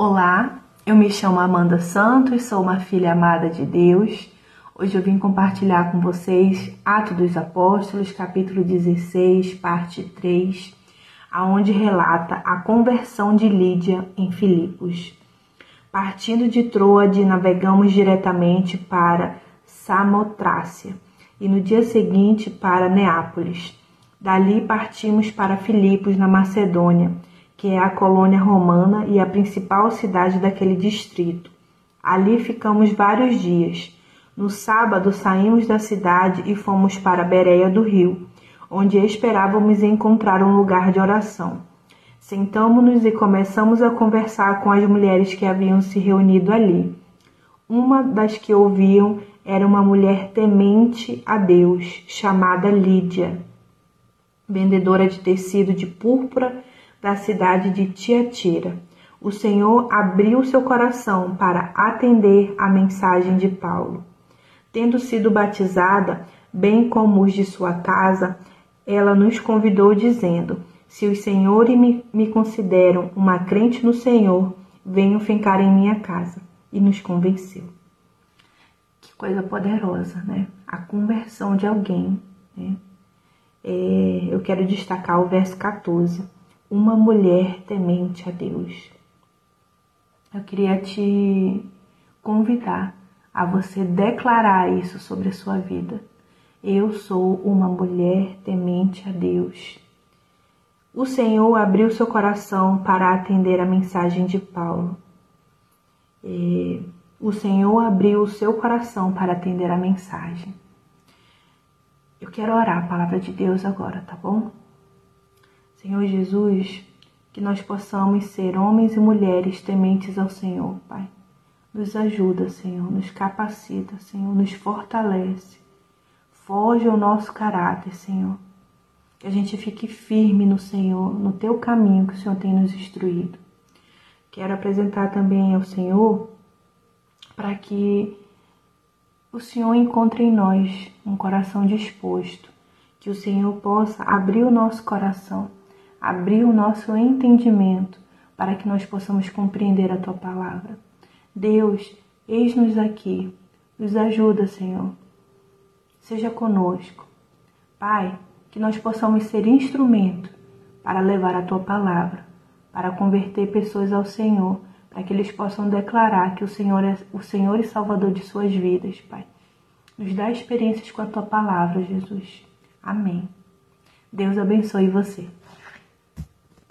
Olá, eu me chamo Amanda Santos, sou uma filha amada de Deus. Hoje eu vim compartilhar com vocês Atos dos Apóstolos, capítulo 16, parte 3, aonde relata a conversão de Lídia em Filipos. Partindo de Troade, navegamos diretamente para Samotrácia e no dia seguinte para Neápolis. Dali partimos para Filipos, na Macedônia que é a colônia romana e a principal cidade daquele distrito. Ali ficamos vários dias. No sábado saímos da cidade e fomos para Bereia do Rio, onde esperávamos encontrar um lugar de oração. Sentamos-nos e começamos a conversar com as mulheres que haviam se reunido ali. Uma das que ouviam era uma mulher temente a Deus, chamada Lídia, vendedora de tecido de púrpura da cidade de Tiatira. O Senhor abriu seu coração para atender a mensagem de Paulo. Tendo sido batizada, bem como os de sua casa, ela nos convidou, dizendo: Se os senhores me, me consideram uma crente no Senhor, venham ficar em minha casa. E nos convenceu. Que coisa poderosa, né? A conversão de alguém. Né? É, eu quero destacar o verso 14 uma mulher temente a Deus. Eu queria te convidar a você declarar isso sobre a sua vida. Eu sou uma mulher temente a Deus. O Senhor abriu seu coração para atender a mensagem de Paulo. E o Senhor abriu o seu coração para atender a mensagem. Eu quero orar a palavra de Deus agora, tá bom? Senhor Jesus, que nós possamos ser homens e mulheres tementes ao Senhor, Pai. Nos ajuda, Senhor, nos capacita, Senhor, nos fortalece. Foge o nosso caráter, Senhor. Que a gente fique firme no Senhor, no teu caminho que o Senhor tem nos instruído. Quero apresentar também ao Senhor para que o Senhor encontre em nós um coração disposto, que o Senhor possa abrir o nosso coração abrir o nosso entendimento para que nós possamos compreender a tua palavra. Deus, eis-nos aqui, nos ajuda, Senhor. Seja conosco. Pai, que nós possamos ser instrumento para levar a tua palavra, para converter pessoas ao Senhor, para que eles possam declarar que o Senhor é o Senhor e Salvador de suas vidas, Pai. Nos dá experiências com a tua palavra, Jesus. Amém. Deus abençoe você.